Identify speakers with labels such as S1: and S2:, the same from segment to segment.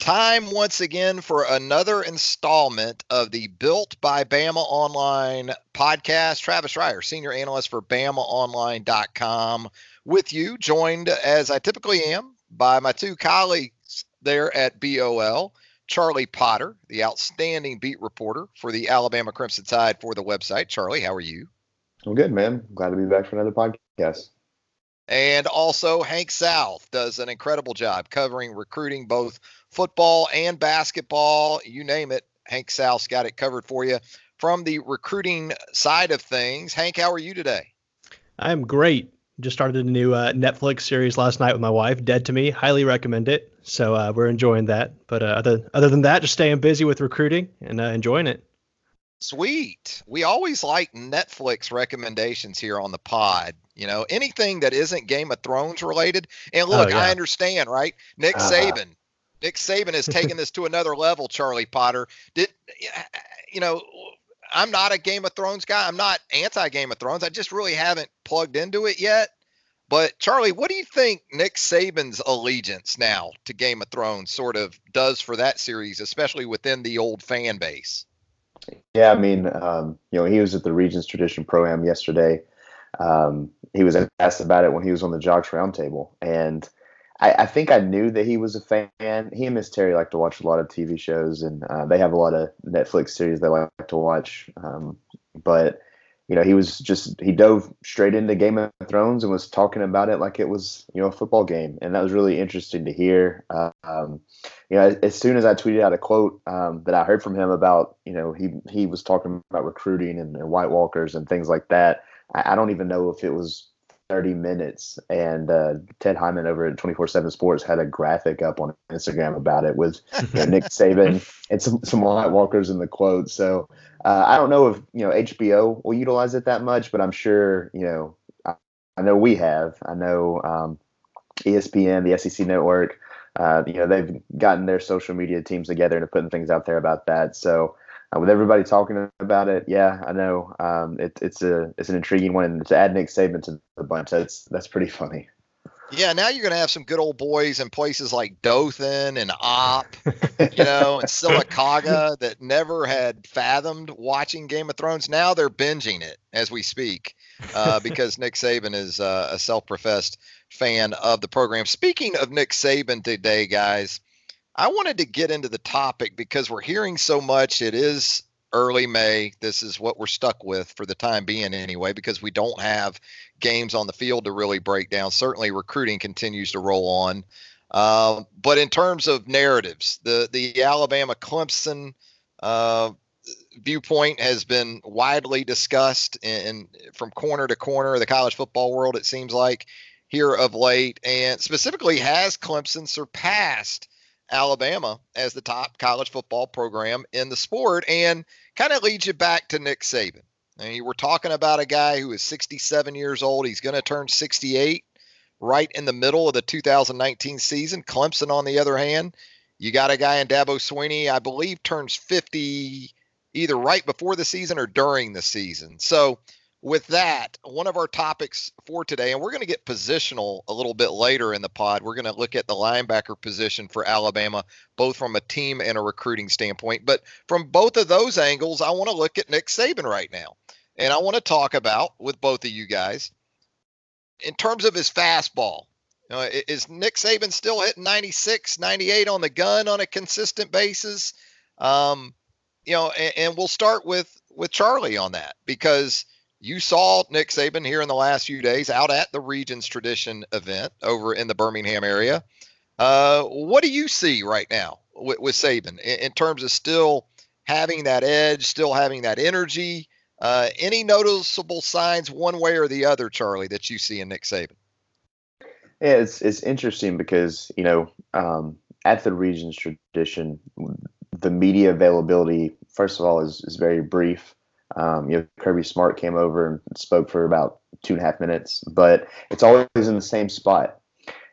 S1: Time once again for another installment of the Built by Bama Online podcast. Travis Reier, senior analyst for BamaOnline.com, with you, joined as I typically am by my two colleagues there at BOL, Charlie Potter, the outstanding beat reporter for the Alabama Crimson Tide for the website. Charlie, how are you?
S2: I'm good, man. Glad to be back for another podcast.
S1: And also, Hank South does an incredible job covering recruiting both football and basketball. You name it, Hank South's got it covered for you. From the recruiting side of things, Hank, how are you today?
S3: I'm great. Just started a new uh, Netflix series last night with my wife, Dead to Me. Highly recommend it. So uh, we're enjoying that. But uh, other other than that, just staying busy with recruiting and uh, enjoying it.
S1: Sweet. We always like Netflix recommendations here on the pod. You know, anything that isn't Game of Thrones related. And look, oh, yeah. I understand, right? Nick uh-huh. Saban. Nick Saban has taken this to another level, Charlie Potter. Did you know, I'm not a Game of Thrones guy. I'm not anti Game of Thrones. I just really haven't plugged into it yet. But Charlie, what do you think Nick Saban's allegiance now to Game of Thrones sort of does for that series, especially within the old fan base?
S2: Yeah, I mean, um, you know, he was at the Regions Tradition Pro-Am yesterday. Um, he was asked about it when he was on the Jox Roundtable, and I, I, think I knew that he was a fan. He and Miss Terry like to watch a lot of TV shows, and uh, they have a lot of Netflix series they like to watch. Um, but you know, he was just he dove straight into Game of Thrones and was talking about it like it was you know a football game, and that was really interesting to hear. Um, you know, as soon as I tweeted out a quote um, that I heard from him about you know he he was talking about recruiting and, and White Walkers and things like that. I, I don't even know if it was 30 minutes. And uh, Ted Hyman over at 24 7 Sports had a graphic up on Instagram about it with you know, Nick Saban and some, some White Walkers in the quote. So uh, I don't know if, you know, HBO will utilize it that much, but I'm sure, you know, I, I know we have. I know um, ESPN, the SEC network, uh, you know, they've gotten their social media teams together and are putting things out there about that. So, uh, with everybody talking about it, yeah, I know um, it, it's a it's an intriguing one. And to add Nick Saban to the bunch, that's that's pretty funny.
S1: Yeah, now you're going to have some good old boys in places like Dothan and Opp, you know, and Sylacauga that never had fathomed watching Game of Thrones. Now they're binging it as we speak uh, because Nick Saban is uh, a self-professed fan of the program. Speaking of Nick Saban today, guys, I wanted to get into the topic because we're hearing so much. It is early May. This is what we're stuck with for the time being, anyway, because we don't have games on the field to really break down. Certainly, recruiting continues to roll on. Uh, but in terms of narratives, the the Alabama Clemson uh, viewpoint has been widely discussed in, from corner to corner of the college football world. It seems like here of late, and specifically, has Clemson surpassed Alabama as the top college football program in the sport and kind of leads you back to Nick Saban. I mean, we're talking about a guy who is 67 years old. He's going to turn 68 right in the middle of the 2019 season. Clemson, on the other hand, you got a guy in Dabo Swinney, I believe, turns 50 either right before the season or during the season. So with that, one of our topics for today, and we're going to get positional a little bit later in the pod. We're going to look at the linebacker position for Alabama, both from a team and a recruiting standpoint. But from both of those angles, I want to look at Nick Saban right now. And I want to talk about with both of you guys in terms of his fastball. You know, is Nick Saban still hitting 96, 98 on the gun on a consistent basis? Um, you know, and, and we'll start with with Charlie on that because you saw Nick Saban here in the last few days out at the Regions Tradition event over in the Birmingham area. Uh, what do you see right now with, with Saban in, in, terms of still having that edge, still having that energy? Uh, any noticeable signs one way or the other, Charlie, that you see in Nick Saban?
S2: Yeah, it's it's interesting because you know um, at the Regions Tradition, the media availability first of all is is very brief. Um, you know, Kirby Smart came over and spoke for about two and a half minutes, but it's always in the same spot.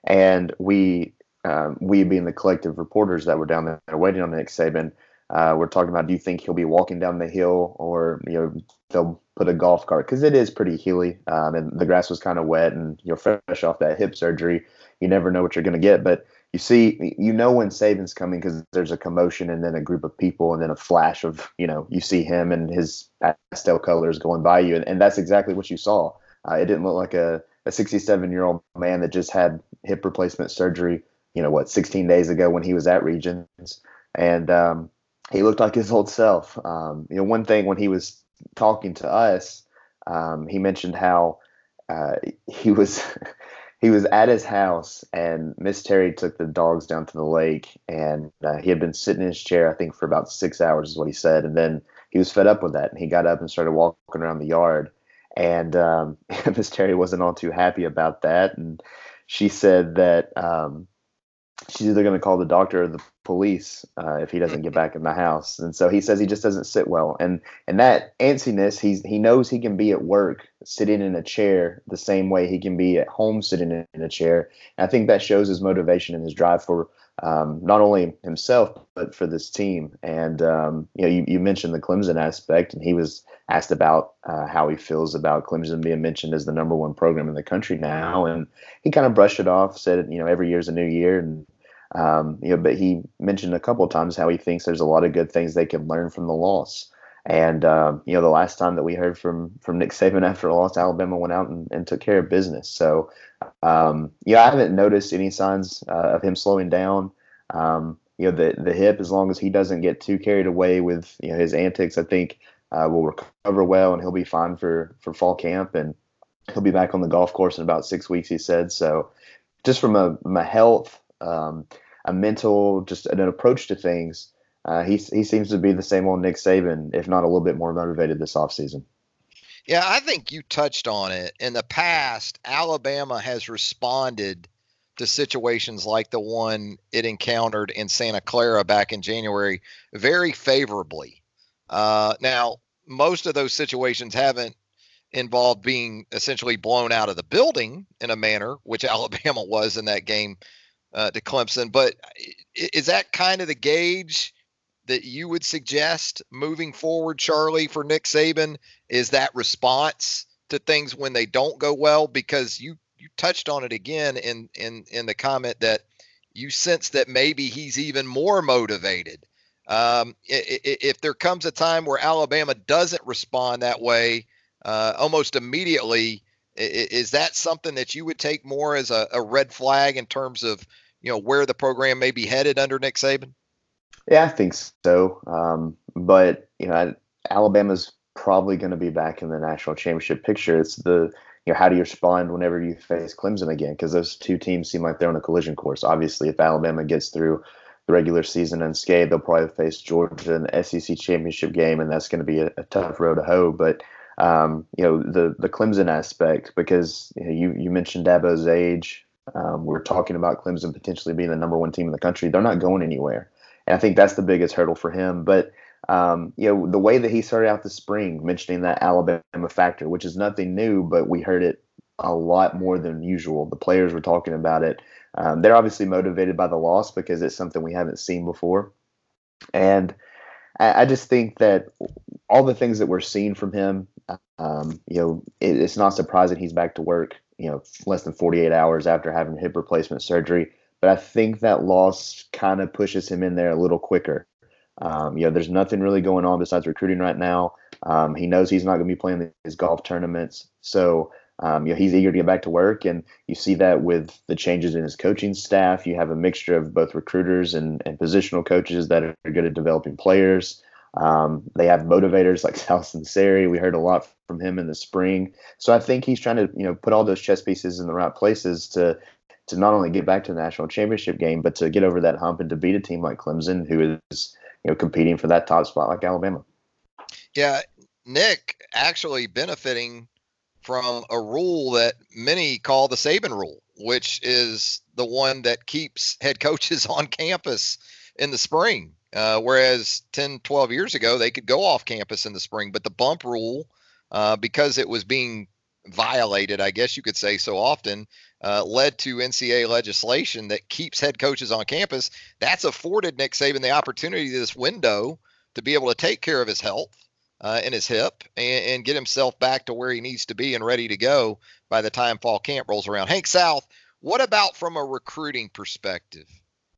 S2: And we, um, we being the collective reporters that were down there waiting on Nick Saban, uh, we're talking about do you think he'll be walking down the hill or you know they'll put a golf cart because it is pretty hilly um, and the grass was kind of wet and you're fresh off that hip surgery you never know what you're going to get but you see, you know when Saban's coming because there's a commotion and then a group of people and then a flash of, you know, you see him and his pastel colors going by you. And, and that's exactly what you saw. Uh, it didn't look like a, a 67 year old man that just had hip replacement surgery, you know, what, 16 days ago when he was at Regions. And um, he looked like his old self. Um, you know, one thing when he was talking to us, um, he mentioned how uh, he was he was at his house and Miss Terry took the dogs down to the lake and uh, he had been sitting in his chair I think for about six hours is what he said and then he was fed up with that and he got up and started walking around the yard and um, Miss Terry wasn't all too happy about that and she said that um, she's either going to call the doctor or the police uh, if he doesn't get back in the house. And so he says he just doesn't sit well. And and that antsiness, he's he knows he can be at work sitting in a chair the same way he can be at home sitting in a chair. And I think that shows his motivation and his drive for um, not only himself but for this team. And um, you know, you, you mentioned the Clemson aspect, and he was asked about uh, how he feels about Clemson being mentioned as the number one program in the country now, and he kind of brushed it off, said, you know, every year's a new year, and um, you know, but he mentioned a couple of times how he thinks there's a lot of good things they can learn from the loss. And um, you know, the last time that we heard from from Nick Saban after a loss, Alabama went out and, and took care of business. So, um, yeah, I haven't noticed any signs uh, of him slowing down. Um, you know, the the hip, as long as he doesn't get too carried away with you know his antics, I think uh, will recover well, and he'll be fine for for fall camp, and he'll be back on the golf course in about six weeks. He said so. Just from a, a health um, a mental, just an approach to things. Uh, he he seems to be the same old Nick Saban, if not a little bit more motivated this offseason.
S1: Yeah, I think you touched on it. In the past, Alabama has responded to situations like the one it encountered in Santa Clara back in January very favorably. Uh, now, most of those situations haven't involved being essentially blown out of the building in a manner, which Alabama was in that game uh, to Clemson. But is that kind of the gauge that you would suggest moving forward, Charlie, for Nick Saban? Is that response to things when they don't go well? Because you you touched on it again in in in the comment that you sense that maybe he's even more motivated. Um, if there comes a time where Alabama doesn't respond that way uh, almost immediately, is that something that you would take more as a, a red flag in terms of you know where the program may be headed under Nick Saban?
S2: Yeah, I think so. Um, but you know, Alabama's probably going to be back in the national championship picture. It's the you know how do you respond whenever you face Clemson again? Because those two teams seem like they're on a collision course. Obviously, if Alabama gets through the regular season and unscathed, they'll probably face Georgia in the SEC championship game, and that's going to be a, a tough road to hoe. But um, you know the the Clemson aspect because you know, you, you mentioned Dabo's age. Um, we're talking about Clemson potentially being the number one team in the country. They're not going anywhere, and I think that's the biggest hurdle for him. But um, you know, the way that he started out the spring, mentioning that Alabama factor, which is nothing new, but we heard it a lot more than usual. The players were talking about it. Um, they're obviously motivated by the loss because it's something we haven't seen before, and I, I just think that all the things that we're seeing from him, um, you know, it, it's not surprising he's back to work you know, less than 48 hours after having hip replacement surgery. But I think that loss kind of pushes him in there a little quicker. Um, you know, there's nothing really going on besides recruiting right now. Um, he knows he's not going to be playing his golf tournaments, so um, you know he's eager to get back to work, and you see that with the changes in his coaching staff. You have a mixture of both recruiters and, and positional coaches that are good at developing players. Um, they have motivators like Sal Sunseri. We heard a lot from him in the spring. So I think he's trying to, you know, put all those chess pieces in the right places to to not only get back to the national championship game, but to get over that hump and to beat a team like Clemson, who is, you know, competing for that top spot like Alabama.
S1: Yeah, Nick actually benefiting from a rule that many call the Saban rule, which is the one that keeps head coaches on campus in the spring. Uh, whereas 10, 12 years ago, they could go off campus in the spring. But the bump rule, uh, because it was being violated, I guess you could say so often, uh, led to NCAA legislation that keeps head coaches on campus. That's afforded Nick Saban the opportunity this window to be able to take care of his health uh, in his hip and, and, get himself back to where he needs to be and ready to go by the time fall camp rolls around. Hank South, what about from a recruiting perspective?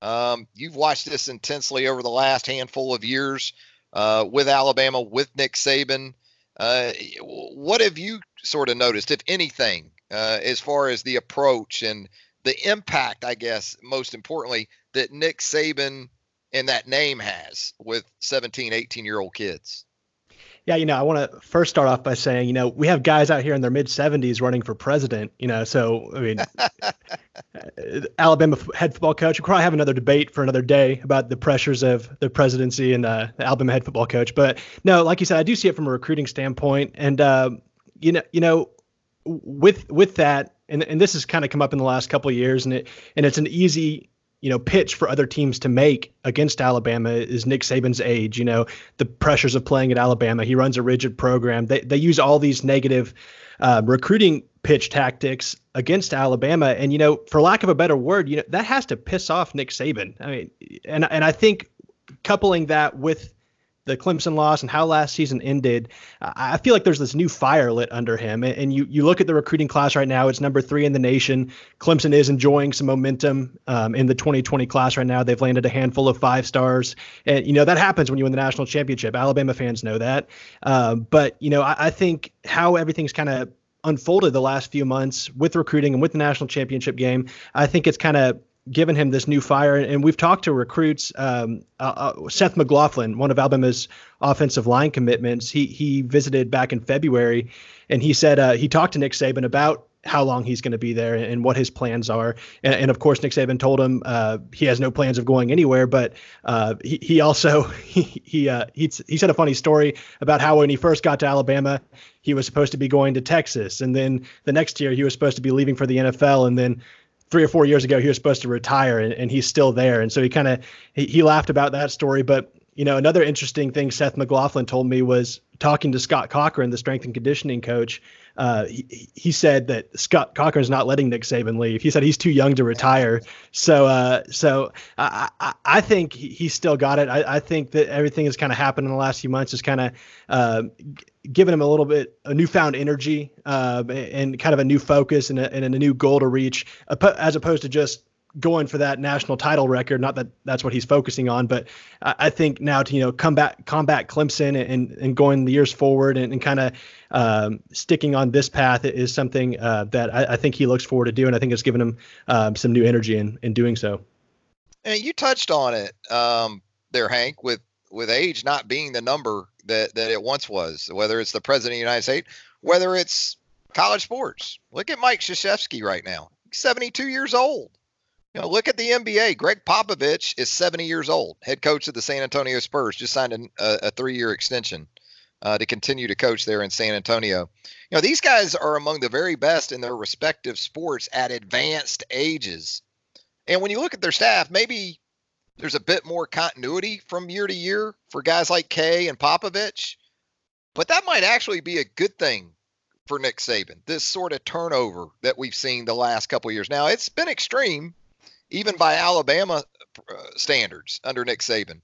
S1: Um, you've watched this intensely over the last handful of years uh, with Alabama, with Nick Saban. Uh, what have you sort of noticed, if anything, uh, as far as the approach and the impact, I guess, most importantly, that Nick Saban and that name has with 17, 18 year old kids?
S3: Yeah, you know, I want to first start off by saying, you know, we have guys out here in their mid 70s running for president, you know, so, I mean, Alabama head football coach. we'll probably have another debate for another day about the pressures of the presidency and uh, the Alabama head football coach. But no, like you said, I do see it from a recruiting standpoint. And, uh, you know, you know, with with that, and, and this has kind of come up in the last couple of years, and it and it's an easy you know pitch for other teams to make against Alabama is Nick Saban's age. You know the pressures of playing at Alabama. He runs a rigid program. They they use all these negative uh, recruiting pitch tactics against Alabama, and you know for lack of a better word, you know that has to piss off Nick Saban. I mean, and and I think coupling that with the Clemson loss and how last season ended, I feel like there's this new fire lit under him. And you you look at the recruiting class right now; it's number three in the nation. Clemson is enjoying some momentum um, in the 2020 class right now. They've landed a handful of five stars, and you know that happens when you win the national championship. Alabama fans know that. Uh, but you know, I, I think how everything's kind of unfolded the last few months with recruiting and with the national championship game, I think it's kind of given him this new fire. And we've talked to recruits. Um, uh, uh, Seth McLaughlin, one of Alabama's offensive line commitments, he he visited back in February, and he said uh, he talked to Nick Saban about how long he's going to be there and what his plans are. And, and of course, Nick Saban told him uh, he has no plans of going anywhere. But uh, he, he also he he, uh, he he said a funny story about how when he first got to Alabama, he was supposed to be going to Texas, and then the next year he was supposed to be leaving for the NFL, and then three or four years ago he was supposed to retire and, and he's still there and so he kind of he, he laughed about that story but you know another interesting thing seth mclaughlin told me was talking to scott cochran the strength and conditioning coach uh, he, he said that Scott Cochran's not letting Nick Saban leave. He said he's too young to retire. So, uh, so I, I, I, think he's still got it. I, I think that everything has kind of happened in the last few months has kind of uh, given him a little bit a newfound energy uh, and kind of a new focus and a, and a new goal to reach, as opposed to just going for that national title record. Not that that's what he's focusing on, but I think now to you know combat combat Clemson and and going the years forward and, and kind of um, sticking on this path is something uh, that I, I, think he looks forward to do, and I think it's given him um, some new energy in in doing so.
S1: And you touched on it um, there, Hank, with with age not being the number that that it once was. Whether it's the president of the United States, whether it's college sports. Look at Mike Krzyzewski right now. He's 72 years old. You know, look at the NBA. Gregg Popovich is 70 years old, head coach of the San Antonio Spurs, just signed a, a three-year extension uh, to continue to coach there in San Antonio. You know, these guys are among the very best in their respective sports at advanced ages. And when you look at their staff, maybe there's a bit more continuity from year to year for guys like K and Popovich, but that might actually be a good thing for Nick Saban. This sort of turnover that we've seen the last couple years. Now, it's been extreme even by Alabama uh, standards under Nick Saban.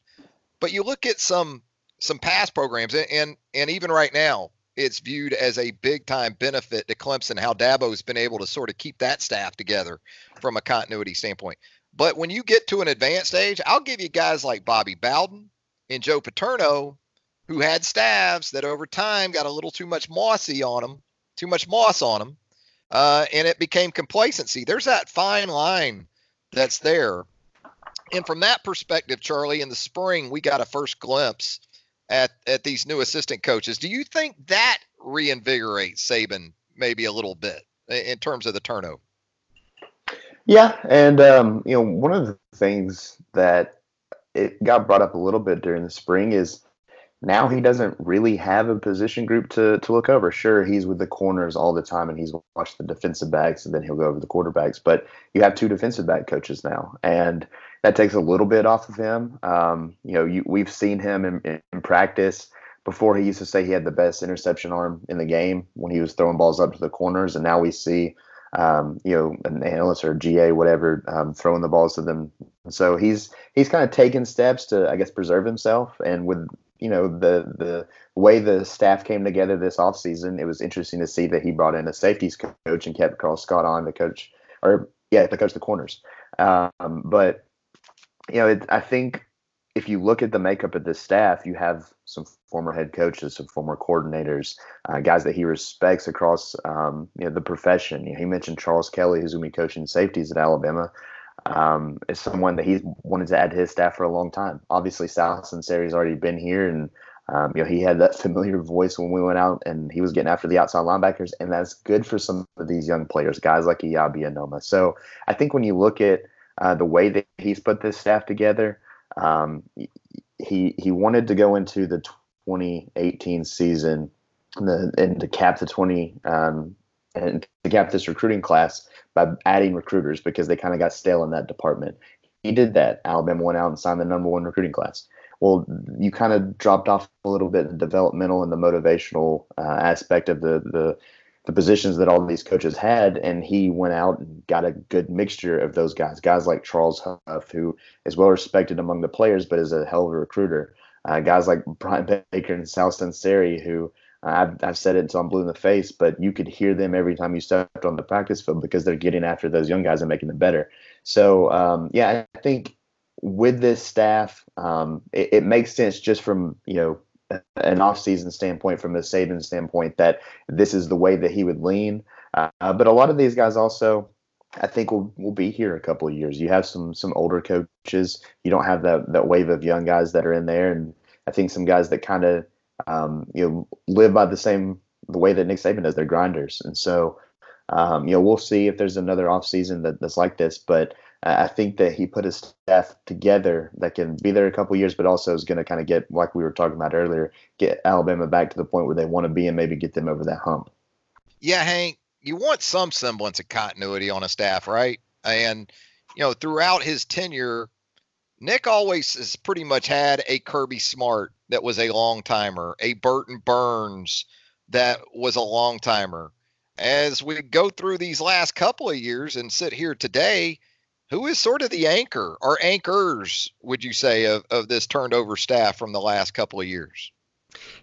S1: But you look at some some past programs, and, and and even right now, it's viewed as a big time benefit to Clemson how Dabo's been able to sort of keep that staff together from a continuity standpoint. But when you get to an advanced age, I'll give you guys like Bobby Bowden and Joe Paterno, who had staves that over time got a little too much mossy on them, too much moss on them, uh, and it became complacency. There's that fine line that's there. And from that perspective, Charlie, in the spring, we got a first glimpse at at these new assistant coaches. Do you think that reinvigorates Saban maybe a little bit in terms of the turnover?
S2: Yeah, and um, you know, one of the things that it got brought up a little bit during the spring is now he doesn't really have a position group to to look over. Sure, he's with the corners all the time and he's watched the defensive backs and then he'll go over the quarterbacks. But you have two defensive back coaches now, and that takes a little bit off of him. Um, you know, you, we've seen him in, in practice before. He used to say he had the best interception arm in the game when he was throwing balls up to the corners, and now we see. Um, you know, an analyst or GA, whatever, um, throwing the balls to them. So he's he's kind of taken steps to, I guess, preserve himself. And with you know the the way the staff came together this offseason, it was interesting to see that he brought in a safeties coach and kept Karl Scott on the coach, or yeah, the coach the corners. Um, but you know, it, I think if you look at the makeup of this staff, you have some former head coaches, some former coordinators, uh, guys that he respects across um, you know the profession. You know, he mentioned Charles Kelly, who's going to be coaching safeties at Alabama. Um, is someone that he's wanted to add to his staff for a long time. Obviously, Sal Sunseri's already been here, and um, you know he had that familiar voice when we went out, and he was getting after the outside linebackers, and that's good for some of these young players, guys like Eyabi Anoma. So I think when you look at uh, the way that he's put this staff together. Um, he he wanted to go into the 2018 season and, to cap the 20 um, and to cap this recruiting class by adding recruiters because they kind of got stale in that department. He did that. Alabama went out and signed the number one recruiting class. Well, you kind of dropped off a little bit in the developmental and the motivational uh, aspect of the the the positions that all these coaches had, and he went out and got a good mixture of those guys. Guys like Charles Huff, who is well respected among the players, but is a hell of a recruiter. Uh, guys like Brian Baker and Sal Sunseri, who uh, I've, I've said it until I'm blue in the face, but you could hear them every time you stepped on the practice field because they're getting after those young guys and making them better. So, um, yeah, I think with this staff, um, it, it makes sense just from you know an off-season standpoint, from a Saban standpoint, that this is the way that he would lean. Uh, but a lot of these guys also, I think, will will be here a couple of years. You have some some older coaches. You don't have that that wave of young guys that are in there, and I think some guys that kind of um, you know live by the same the way that Nick Saban does. They're grinders, and so um, you know we'll see if there's another off-season that, that's like this, but. I think that he put his staff together that can be there a couple years, but also is going to kind of get, like we were talking about earlier, get Alabama back to the point where they want to be and maybe get them over that hump.
S1: Yeah, Hank, you want some semblance of continuity on a staff, right? And, you know, throughout his tenure, Nick always has pretty much had a Kirby Smart that was a long timer, a Burton Burns that was a long timer. As we go through these last couple of years and sit here today, who is sort of the anchor or anchors, would you say, of, of this turned over staff from the last couple of years?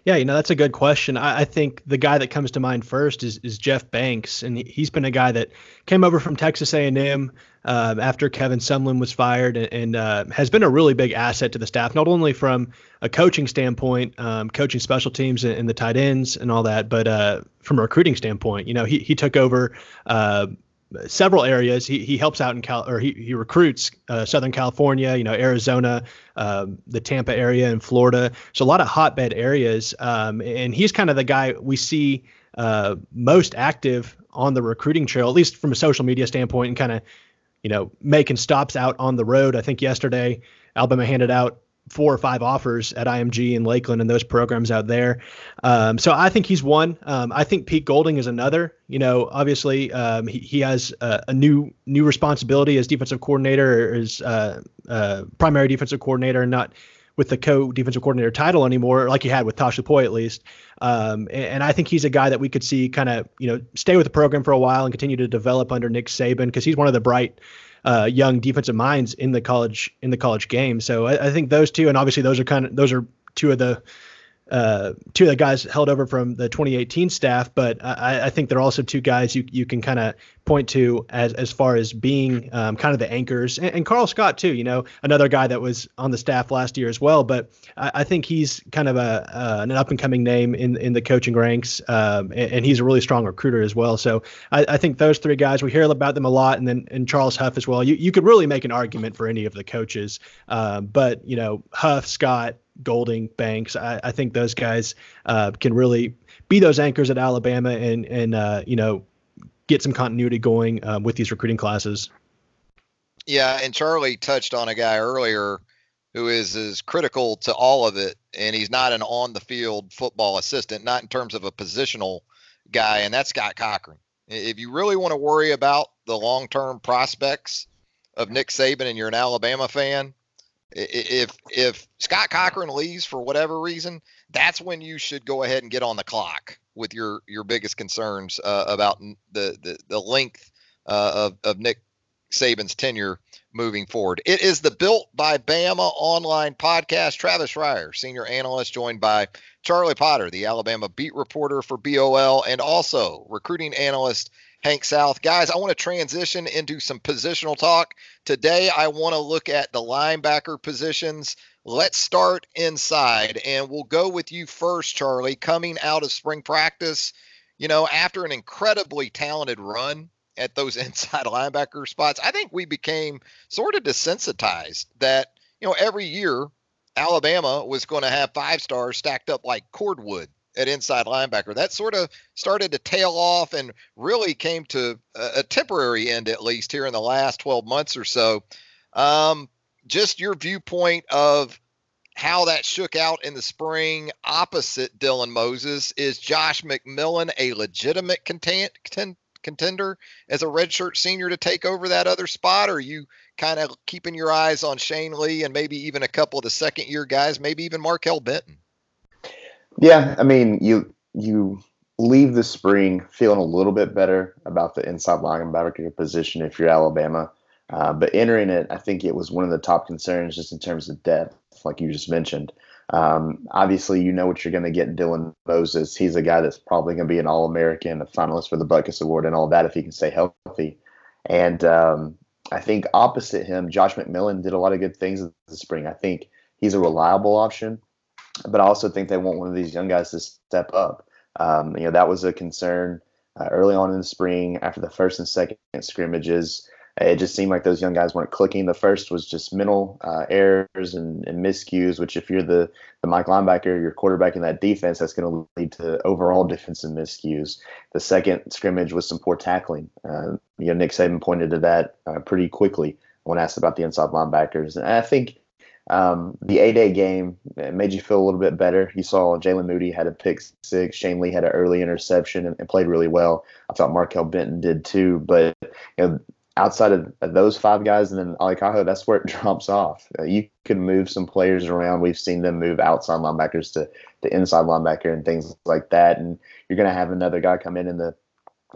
S3: Yeah, you know that's a good question. I, I, think the guy that comes to mind first is, is Jeff Banks, and he's been a guy that came over from Texas A&M uh, after Kevin Sumlin was fired, and, and uh, has been a really big asset to the staff, not only from a coaching standpoint, um, coaching special teams and, and, the tight ends and all that, but uh, from a recruiting standpoint. You know, he he took over uh, several areas. He, he helps out in Cal or he, he recruits uh, Southern California, you know, Arizona, um, the Tampa area and Florida. So a lot of hotbed areas. Um, and he's kind of the guy we see uh, most active on the recruiting trail, at least from a social media standpoint and kind of, you know, making stops out on the road. I think yesterday Alabama handed out four or five offers at IMG and Lakeland and those programs out there. Um, so I think he's one. Um, I think Pete Golding is another. You know, obviously um, he, he has a, a, new new responsibility as defensive coordinator, or as uh, uh, primary defensive coordinator, and not with the co-defensive coordinator title anymore, like he had with Tosh Lupoi at least. Um, and, and, I think he's a guy that we could see kind of you know stay with the program for a while and continue to develop under Nick Saban because he's one of the bright uh, young defensive minds in the college in the college game. So I, I, think those two, and obviously those are kind of those are two of the uh, two of the guys held over from the 2018 staff, but I, I think they're also two guys you you can kind of point to as as far as being um, kind of the anchors, and, and, Karl Scott too. You know, another guy that was on the staff last year as well, but I, I think he's kind of a uh, an up and coming name in in the coaching ranks, um, and, and, he's a really strong recruiter as well. So I, I, think those three guys we hear about them a lot, and then and Charles Huff as well. You you could really make an argument for any of the coaches, uh, but you know Huff, Scott, Golding, Banks. I, I think those guys uh, can really be those anchors at Alabama and and uh, you know get some continuity going um, with these recruiting classes.
S1: Yeah, and Charlie touched on a guy earlier who is is critical to all of it, and he's not an on the field football assistant, not in terms of a positional guy, and that's Scott Cochran. If you really want to worry about the long term prospects of Nick Saban and you're an Alabama fan, if if Scott Cochran leaves for whatever reason, that's when you should go ahead and get on the clock with your your biggest concerns uh, about the, the the length uh, of of Nick Saban's tenure moving forward. It is the Built by Bama online podcast. Travis Reier, senior analyst, joined by Charlie Potter, the Alabama beat reporter for BOL, and also recruiting analyst Hank South. Guys, I want to transition into some positional talk. Today, I want to look at the linebacker positions. Let's start inside, and we'll go with you first, Charlie. Coming out of spring practice, you know, after an incredibly talented run at those inside linebacker spots, I think we became sort of desensitized that, you know, every year Alabama was going to have five stars stacked up like cordwood at inside linebacker. That sort of started to tail off and really came to a, a temporary end, at least here in the last 12 months or so. Um, just your viewpoint of how that shook out in the spring opposite Dylan Moses. Is Josh McMillon a legitimate content, contender as a redshirt senior to take over that other spot? Or are you kind of keeping your eyes on Shane Lee and maybe even a couple of the second year guys, maybe even Markail Benton?
S2: Yeah, I mean, you you leave the spring feeling a little bit better about the inside linebacker position if you're Alabama. Uh, but entering it, I think it was one of the top concerns just in terms of depth, like you just mentioned. Um, obviously, you know what you're going to get Dylan Moses. He's a guy that's probably going to be an All American, a finalist for the Butkus Award, and all that if he can stay healthy. And um, I think opposite him, Josh McMillon did a lot of good things this spring. I think he's a reliable option but I also think they want one of these young guys to step up. Um, you know, that was a concern uh, early on in the spring after the first and second scrimmages. It just seemed like those young guys weren't clicking. The first was just mental uh, errors and, and, miscues, which if you're the the Mike linebacker, your quarterback in that defense, that's going to lead to overall defensive miscues. The second scrimmage was some poor tackling. Uh, you know, Nick Saban pointed to that uh, pretty quickly when asked about the inside linebackers, and I think um, the A Day game made you feel a little bit better. You saw Jaylen Moody had a pick six, Shane Lee had an early interception and, and played really well. I thought Markail Benton did too, but you know, outside of, those five guys and then Ale Kaho, that's where it drops off. Uh, you can move some players around. We've seen them move outside linebackers to, to inside linebacker and things like that. And you're going to have another guy come in in the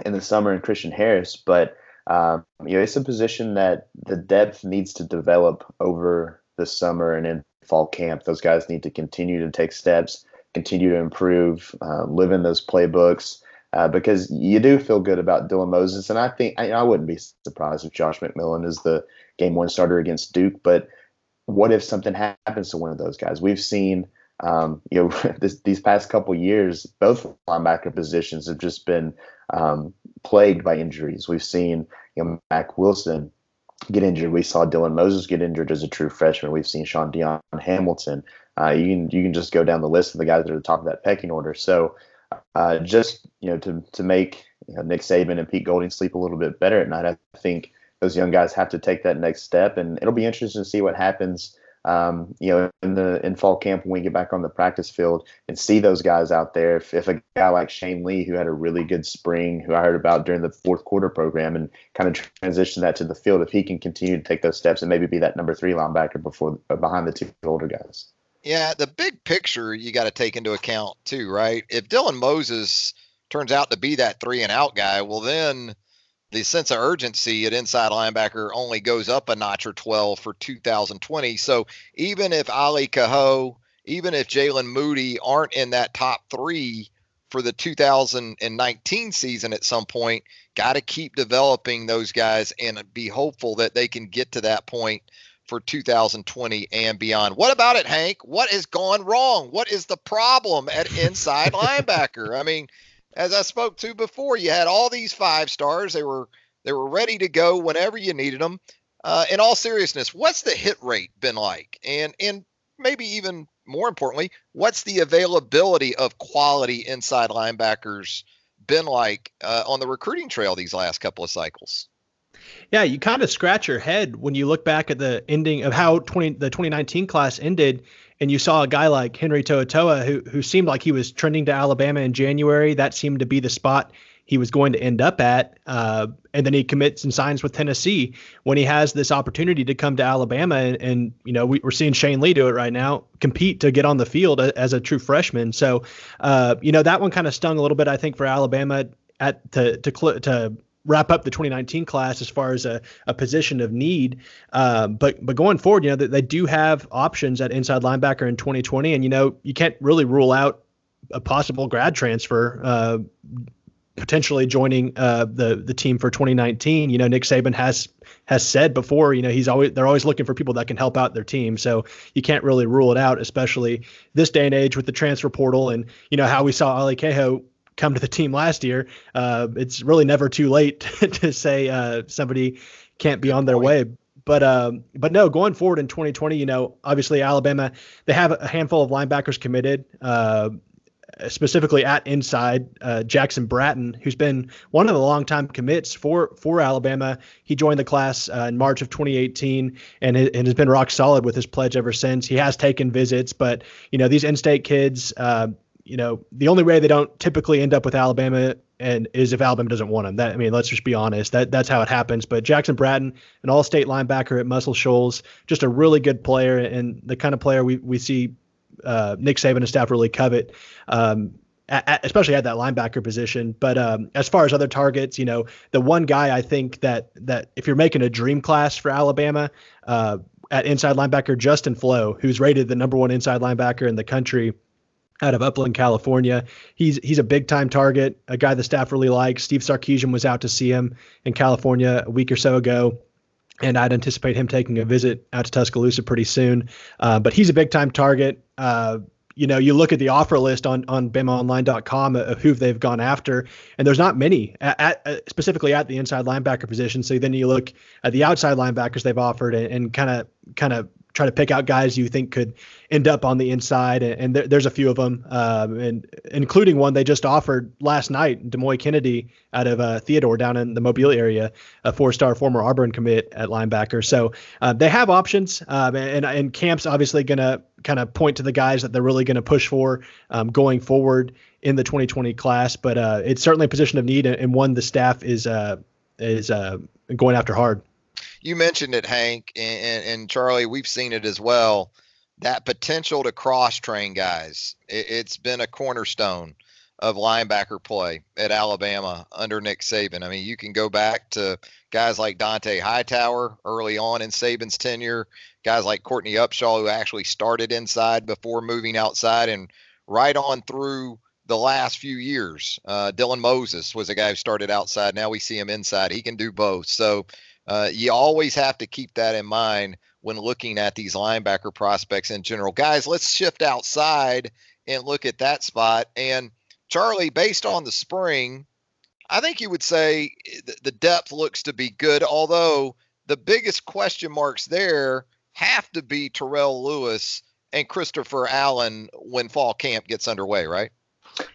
S2: in the summer and Christian Harris, but um, you know it's a position that the depth needs to develop over this summer and in fall camp. Those guys need to continue to take steps, continue to improve, uh, live in those playbooks. Uh, because you do feel good about Dylan Moses, and I think I, I, wouldn't be surprised if Josh McMillon is the game one starter against Duke. But what if something happens to one of those guys? We've seen, um, you know, this, these past couple years, both linebacker positions have just been um, plagued by injuries. We've seen, you know, Mack Wilson get injured. We saw Dylan Moses get injured as a true freshman. We've seen Shaun Dion Hamilton. Uh, you can you can just go down the list of the guys that are at the top of that pecking order. So uh, just you know to to make you know, Nick Saban and Pete Golding sleep a little bit better at night, I think those young guys have to take that next step, and it'll be interesting to see what happens um, you know, in the in fall camp when we get back on the practice field and see those guys out there. If, if a guy like Shane Lee, who had a really good spring, who I heard about during the fourth quarter program, and kind of transition that to the field, if he can continue to take those steps and maybe be that number three linebacker before uh, behind the two older guys.
S1: Yeah, the big picture you got to take into account too, right? If Dylan Moses turns out to be that three and out guy, well then the sense of urgency at inside linebacker only goes up a notch or 12 for 2020. So even if Ale Kaho, even if Jaylen Moody aren't in that top three for the 2019 season at some point, got to keep developing those guys and be hopeful that they can get to that point for 2020 and beyond. What about it, Hank? What has gone wrong? What is the problem at inside linebacker? I mean, as I spoke to before, you had all these five stars. They were they were ready to go whenever you needed them. Uh, in all seriousness, what's the hit rate been like? And and maybe even more importantly, what's the availability of quality inside linebackers been like uh, on the recruiting trail these last couple of cycles?
S3: Yeah, you kind of scratch your head when you look back at the ending of how 20 the 2019 class ended and you saw a guy like Henry To'oTo'o who who seemed like he was trending to Alabama in January. That seemed to be the spot he was going to end up at. Uh, and then he commits and signs with Tennessee when he has this opportunity to come to Alabama. And, and you know, we, are seeing Shane Lee do it right now, compete to get on the field as a true freshman. So, uh, you know, that one kind of stung a little bit, I think, for Alabama at to to to wrap up the 2019 class as far as a, a position of need. Uh, but but going forward, you know, they, they do have options at inside linebacker in 2020, and you know, you can't really rule out a possible grad transfer. Uh, potentially joining uh, the the team for 2019. You know, Nick Saban has has said before, you know, he's always they're always looking for people that can help out their team. So you can't really rule it out, especially this day and age with the transfer portal and you know how we saw Ale Kaho come to the team last year. Uh, it's really never too late to say uh, somebody can't be on their way. But um, but no, going forward in 2020, you know, obviously Alabama they have a handful of linebackers committed. Uh, specifically at inside uh, Jackson Bratton, who's been one of the longtime commits for for Alabama. He joined the class uh, in March of 2018 and, and has been rock solid with his pledge ever since. He has taken visits, but you know these in-state kids, uh, you know, the only way they don't typically end up with Alabama and is if Alabama doesn't want him. That I mean, let's just be honest. That that's how it happens. But Jackson Bratton, an all-state linebacker at Muscle Shoals, just a really good player and the kind of player we we see uh, Nick Saban and staff really covet. Um, at, especially at that linebacker position. But um, as far as other targets, you know, the one guy I think that that if you're making a dream class for Alabama uh, at inside linebacker, Justin Flowe, who's rated the number one inside linebacker in the country out of Upland, California. He's he's a big time target, a guy the staff really likes. Steve Sarkisian was out to see him in California a week or so ago. And I'd anticipate him taking a visit out to Tuscaloosa pretty soon. Uh, but he's a big time target. Uh, you know, you look at the offer list on on BamaOnline.com of who they've gone after, and there's not many at, at, specifically at the inside linebacker position. So then you look at the outside linebackers they've offered, and kind of kind of try to pick out guys you think could end up on the inside, and, and there, there's a few of them, um, and including one they just offered last night, Demouy Kennedy out of uh, Theodore down in the Mobile area, a four-star former Auburn commit at linebacker. So uh, they have options, um, and and camp's obviously going to kind of point to the guys that they're really going to push for um, going forward in the 2020 class. But uh, it's certainly a position of need, and one the staff is uh, is uh, going after hard
S1: you mentioned it, Hank and, and, Charlie. We've seen it as well. That potential to cross train guys. It, it's been a cornerstone of linebacker play at Alabama under Nick Saban. I mean, you can go back to guys like Dont'a Hightower early on in Saban's tenure, guys like Courtney Upshaw, who actually started inside before moving outside, and right on through the last few years. Uh, Dylan Moses was a guy who started outside. Now we see him inside. He can do both. So uh, you always have to keep that in mind when looking at these linebacker prospects in general. Guys, let's shift outside and look at that spot. And Charlie, based on the spring, I think you would say the depth looks to be good, although the biggest question marks there have to be Terrell Lewis and Christopher Allen when fall camp gets underway, right?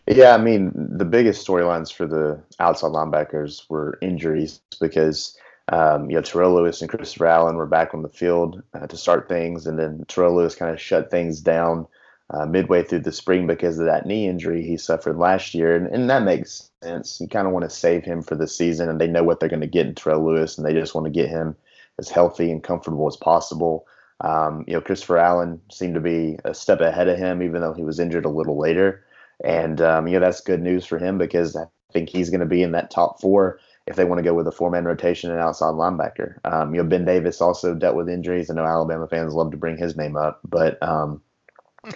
S2: Yeah, I mean, the biggest storylines for the outside linebackers were injuries because um, you know, Terrell Lewis and Christopher Allen were back on the field uh, to start things, and then Terrell Lewis kind of shut things down uh, midway through the spring because of that knee injury he suffered last year, and, and that makes sense. You kind of want to save him for the season, and they know what they're going to get in Terrell Lewis, and they just want to get him as healthy and comfortable as possible. Um, you know, Christopher Allen seemed to be a step ahead of him, even though he was injured a little later, and um, you know that's good news for him because I think he's going to be in that top four if they want to go with a four man rotation and outside linebacker. Um, you know, Ben Davis also dealt with injuries. I know Alabama fans love to bring his name up, but um,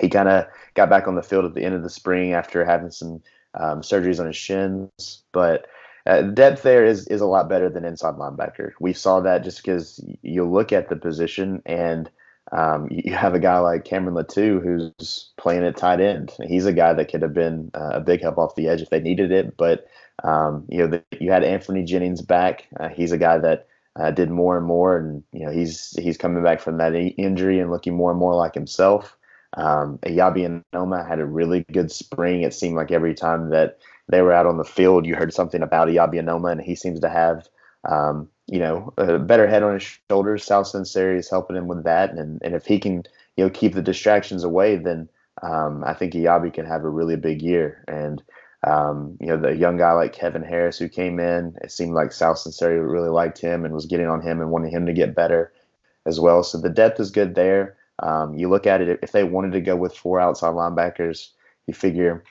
S2: he kind of got back on the field at the end of the spring after having some um, surgeries on his shins. But uh, depth there is is a lot better than inside linebacker. We saw that just because you look at the position and um, you have a guy like Cameron Latu who's playing at tight end. He's a guy that could have been uh, a big help off the edge if they needed it, but um, you know, the, you had Anthony Jennings back. Uh, he's a guy that uh, did more and more, and you know, he's he's coming back from that injury and looking more and more like himself. Um, Eyabi Anoma had a really good spring. It seemed like every time that they were out on the field, you heard something about Eyabi Anoma, and he seems to have, um, you know, a better head on his shoulders. Sal Sunseri is helping him with that, and and if he can, you know, keep the distractions away, then um, I think Eyabi can have a really big year. And um, you know, the young guy like Kevin Harris who came in, it seemed like Sal Sunseri really liked him and was getting on him and wanting him to get better as well. So the depth is good there. Um, you look at it, if they wanted to go with four outside linebackers, you figure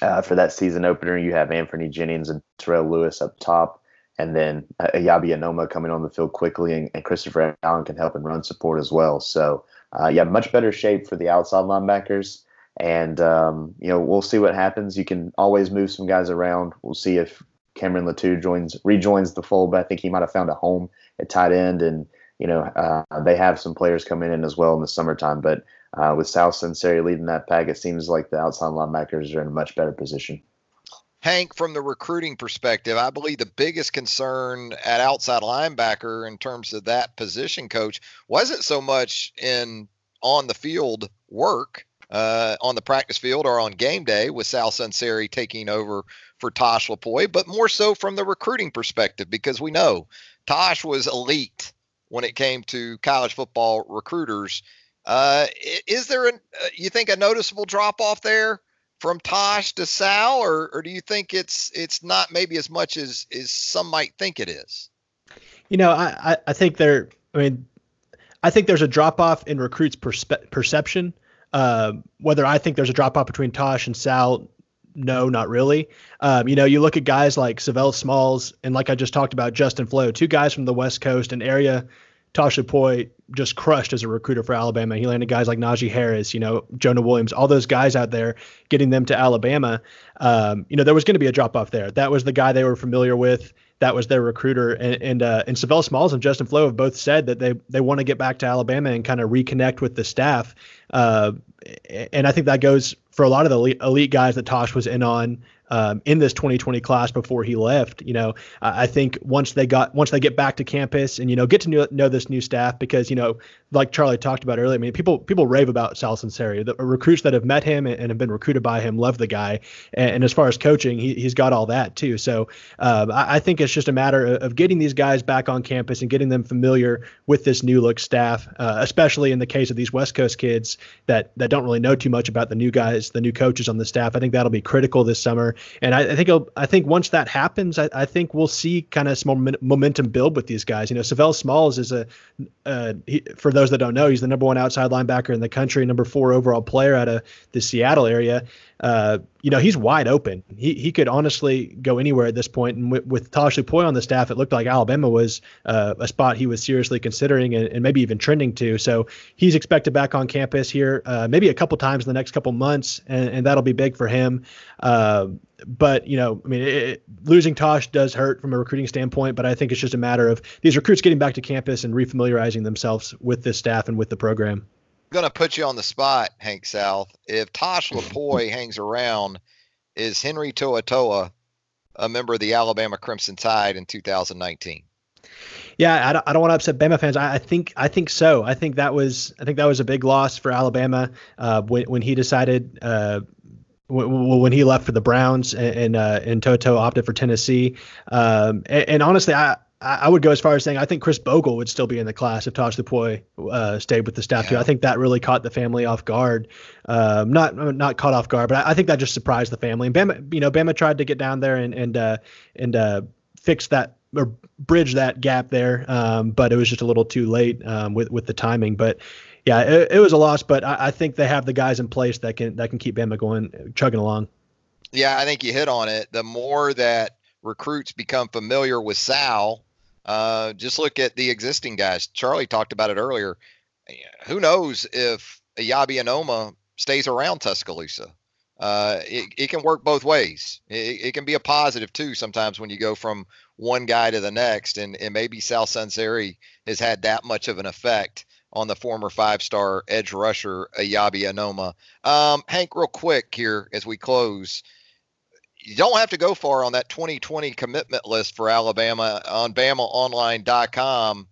S2: uh, for that season opener, you have Anthony Jennings and Terrell Lewis up top, and then uh, Eyabi Anoma coming on the field quickly, and, and, Christopher Allen can help in run support as well. So, uh, yeah, much better shape for the outside linebackers. And um, you know, we'll see what happens. You can always move some guys around. We'll see if Cameron Latu joins rejoins the fold, but I think he might have found a home at tight end, and you know uh, they have some players coming in as well in the summertime. But uh, with Sal Sunseri leading that pack, it seems like the outside linebackers are in a much better position.
S1: Hank, from the recruiting perspective, I believe the biggest concern at outside linebacker in terms of that position coach wasn't so much in on the field work, uh, on the practice field or on game day with Sal Sunseri taking over for Tosh Lupoi, but more so from the recruiting perspective because we know Tosh was elite when it came to college football recruiters. Uh, is there, a, uh, you think, a noticeable drop off there from Tosh to Sal, or, or do you think it's it's not maybe as much as as some might think it is?
S3: You know, I I think there. I mean, I think there's a drop off in recruits' perspe- perception. Uh, whether I think there's a drop off between Tosh and Sal, no, not really. Um, you know, you look at guys like Savell Smalls and like I just talked about, Justin Flowe, two guys from the West Coast, an area Tosh Lupoi just crushed as a recruiter for Alabama. He landed guys like Najee Harris, you know, Jonah Williams, all those guys out there, getting them to Alabama. Um, you know, there was going to be a drop off there. That was the guy they were familiar with that was their recruiter. And and, uh, and Savell Smalls and Justin Flowe have both said that they they want to get back to Alabama and kind of reconnect with the staff. Uh, and I think that goes for a lot of the elite, elite guys that Tosh was in on um, in this 2020 class before he left. You know, I think once they got once they get back to campus and you know get to know, know this new staff because you know like Charlie talked about earlier. I mean, people people rave about Sal Sunseri. The recruits that have met him and, and have been recruited by him love the guy. And, and as far as coaching, he, he's got all that too. So um, I, I, think it's just a matter of, of, getting these guys back on campus and getting them familiar with this new look staff, uh, especially in the case of these West Coast kids that that don't really know too much about the new guys, the new coaches on the staff. I think that'll be critical this summer. And I, I think I think once that happens, I, I think we'll see kind of some momentum build with these guys. You know, Savell Smalls is a uh, he, for those that don't know, he's the number one outside linebacker in the country, number four overall player out of the Seattle area. Uh, you know, he's wide open. He he could honestly go anywhere at this point. And with, with Tosh Lupoi on the staff, it looked like Alabama was uh, a spot he was seriously considering and, and, maybe even trending to. So he's expected back on campus here, uh, maybe a couple times in the next couple months, and, and that'll be big for him. Uh, but you know, I mean, it, losing Tosh does hurt from a recruiting standpoint. But I think it's just a matter of these recruits getting back to campus and refamiliarizing themselves with this staff and with the program
S1: going to put you on the spot, Hank South. If Tosh Lupoi hangs around, is Henry To'oTo'o a member of the Alabama Crimson Tide in 2019?
S3: Yeah, I don't, I don't want to upset Bama fans. I, I, think I think so. I think that was I think that was a big loss for Alabama uh, when when he decided uh, when, when he left for the Browns and and, uh, and To'oTo'o opted for Tennessee. Um, and, and honestly, I I would go as far as saying I think Chris Bogle would still be in the class if Taj Lupoi uh, stayed with the staff yeah. too. I think that really caught the family off guard. Um, not not caught off guard, but I, I, think that just surprised the family. And Bama, you know, Bama tried to get down there and and uh, and uh, fix that or bridge that gap there, um, but it was just a little too late um, with with the timing. But yeah, it, it was a loss. But I, I, think they have the guys in place that can that can keep Bama going, chugging along.
S1: Yeah, I think you hit on it. The more that recruits become familiar with Sal uh, just look at the existing guys. Charlie talked about it earlier. Who knows if Eyabi Anoma stays around Tuscaloosa? Uh, it, it can work both ways. It, it, can be a positive too sometimes when you go from one guy to the next, and, and maybe Sal Sunseri has had that much of an effect on the former five-star edge rusher Eyabi Anoma. Um, Hank, real quick here as we close you don't have to go far on that 2020 commitment list for Alabama on BamaOnline.com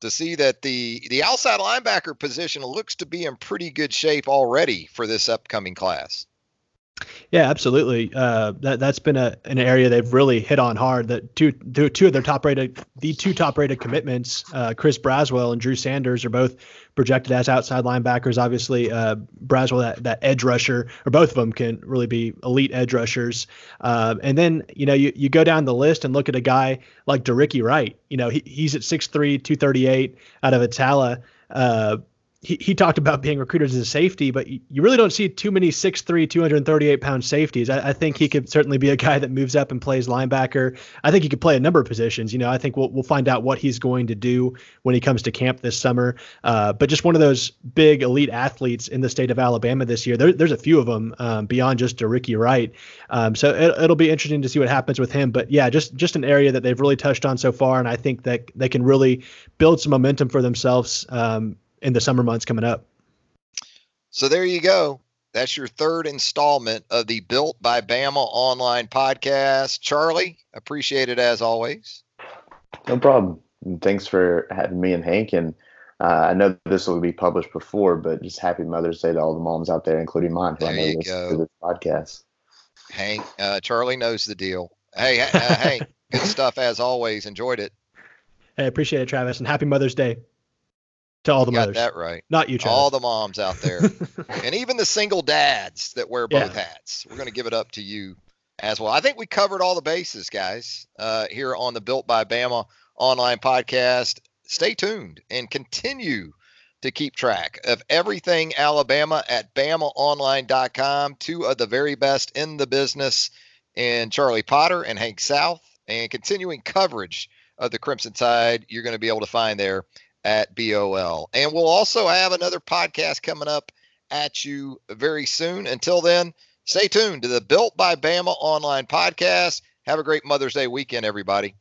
S1: to see that the the outside linebacker position looks to be in pretty good shape already for this upcoming class.
S3: Yeah, absolutely. Uh, that that's been a an area they've really hit on hard. That two two of their top rated the two top rated commitments, uh, Chris Braswell and Drew Sanders, are both projected as outside linebackers. Obviously, uh, Braswell that that edge rusher, or both of them can really be elite edge rushers. Uh, and then you know you you go down the list and look at a guy like De'Rickey Wright. You know he, he's at 6'3", 238 out of Attalla. He, he talked about being recruited as a safety, but you really don't see too many 6'3, 238 pound safeties. I, I, think he could certainly be a guy that moves up and plays linebacker. I think he could play a number of positions. You know, I think we'll, we'll find out what he's going to do when he comes to camp this summer. Uh, but just one of those big elite athletes in the state of Alabama this year. There, there's a few of them um, beyond just a Ricky Wright. Um, so it, it'll be interesting to see what happens with him. But yeah, just, just an area that they've really touched on so far. And I think that they can really build some momentum for themselves. Um, in the summer months coming up.
S1: So there you go. That's your third installment of the Built by Bama online podcast. Charlie, appreciate it as always.
S2: No problem. Thanks for having me and Hank. And uh, I know this will be published before, but just happy Mother's Day to all the moms out there, including mine.
S1: There you go. this podcast. Hank, uh, Charlie knows the deal. Hey, uh, Hank, good stuff as always. Enjoyed it.
S3: Hey, appreciate it, Travis, and happy Mother's Day to all the
S1: you
S3: mothers.
S1: Got that right.
S3: Not you.
S1: All the moms out there, and even the single dads that wear both yeah. hats. We're going to give it up to you as well. I think we covered all the bases, guys, uh, here on the Built by Bama online podcast. Stay tuned and continue to keep track of everything Alabama at BamaOnline.com. Two of the very best in the business and Charlie Potter and Hank South, and continuing coverage of the Crimson Tide. You're going to be able to find there at BOL. And we'll also have another podcast coming up at you very soon. Until then, stay tuned to the Built by Bama online podcast. Have a great Mother's Day weekend, everybody.